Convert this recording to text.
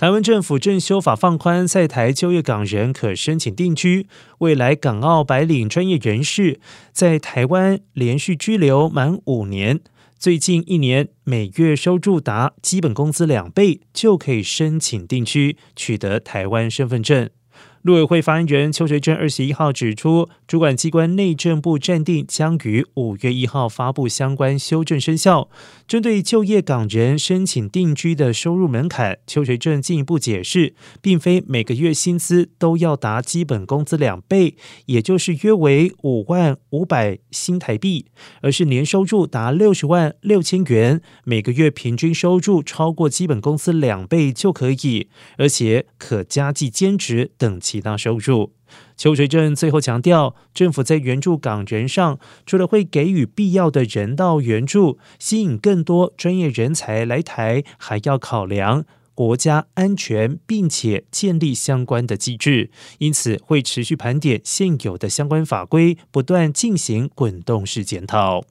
台湾政府正修法放宽在台就业港人可申请定居，未来港澳白领专业人士在台湾连续居留满五年，最近一年每月收入达基本工资两倍，就可以申请定居，取得台湾身份证。陆委会发言人邱垂正二十一号指出，主管机关内政部暂定将于五月一号发布相关修正生效。针对就业港人申请定居的收入门槛，邱垂正进一步解释，并非每个月薪资都要达基本工资两倍，也就是约为五万五百新台币，而是年收入达六十万六千元，每个月平均收入超过基本工资两倍就可以，而且可加计兼职等。其他收入，邱垂正最后强调，政府在援助港人上，除了会给予必要的人道援助，吸引更多专业人才来台，还要考量国家安全，并且建立相关的机制。因此，会持续盘点现有的相关法规，不断进行滚动式检讨。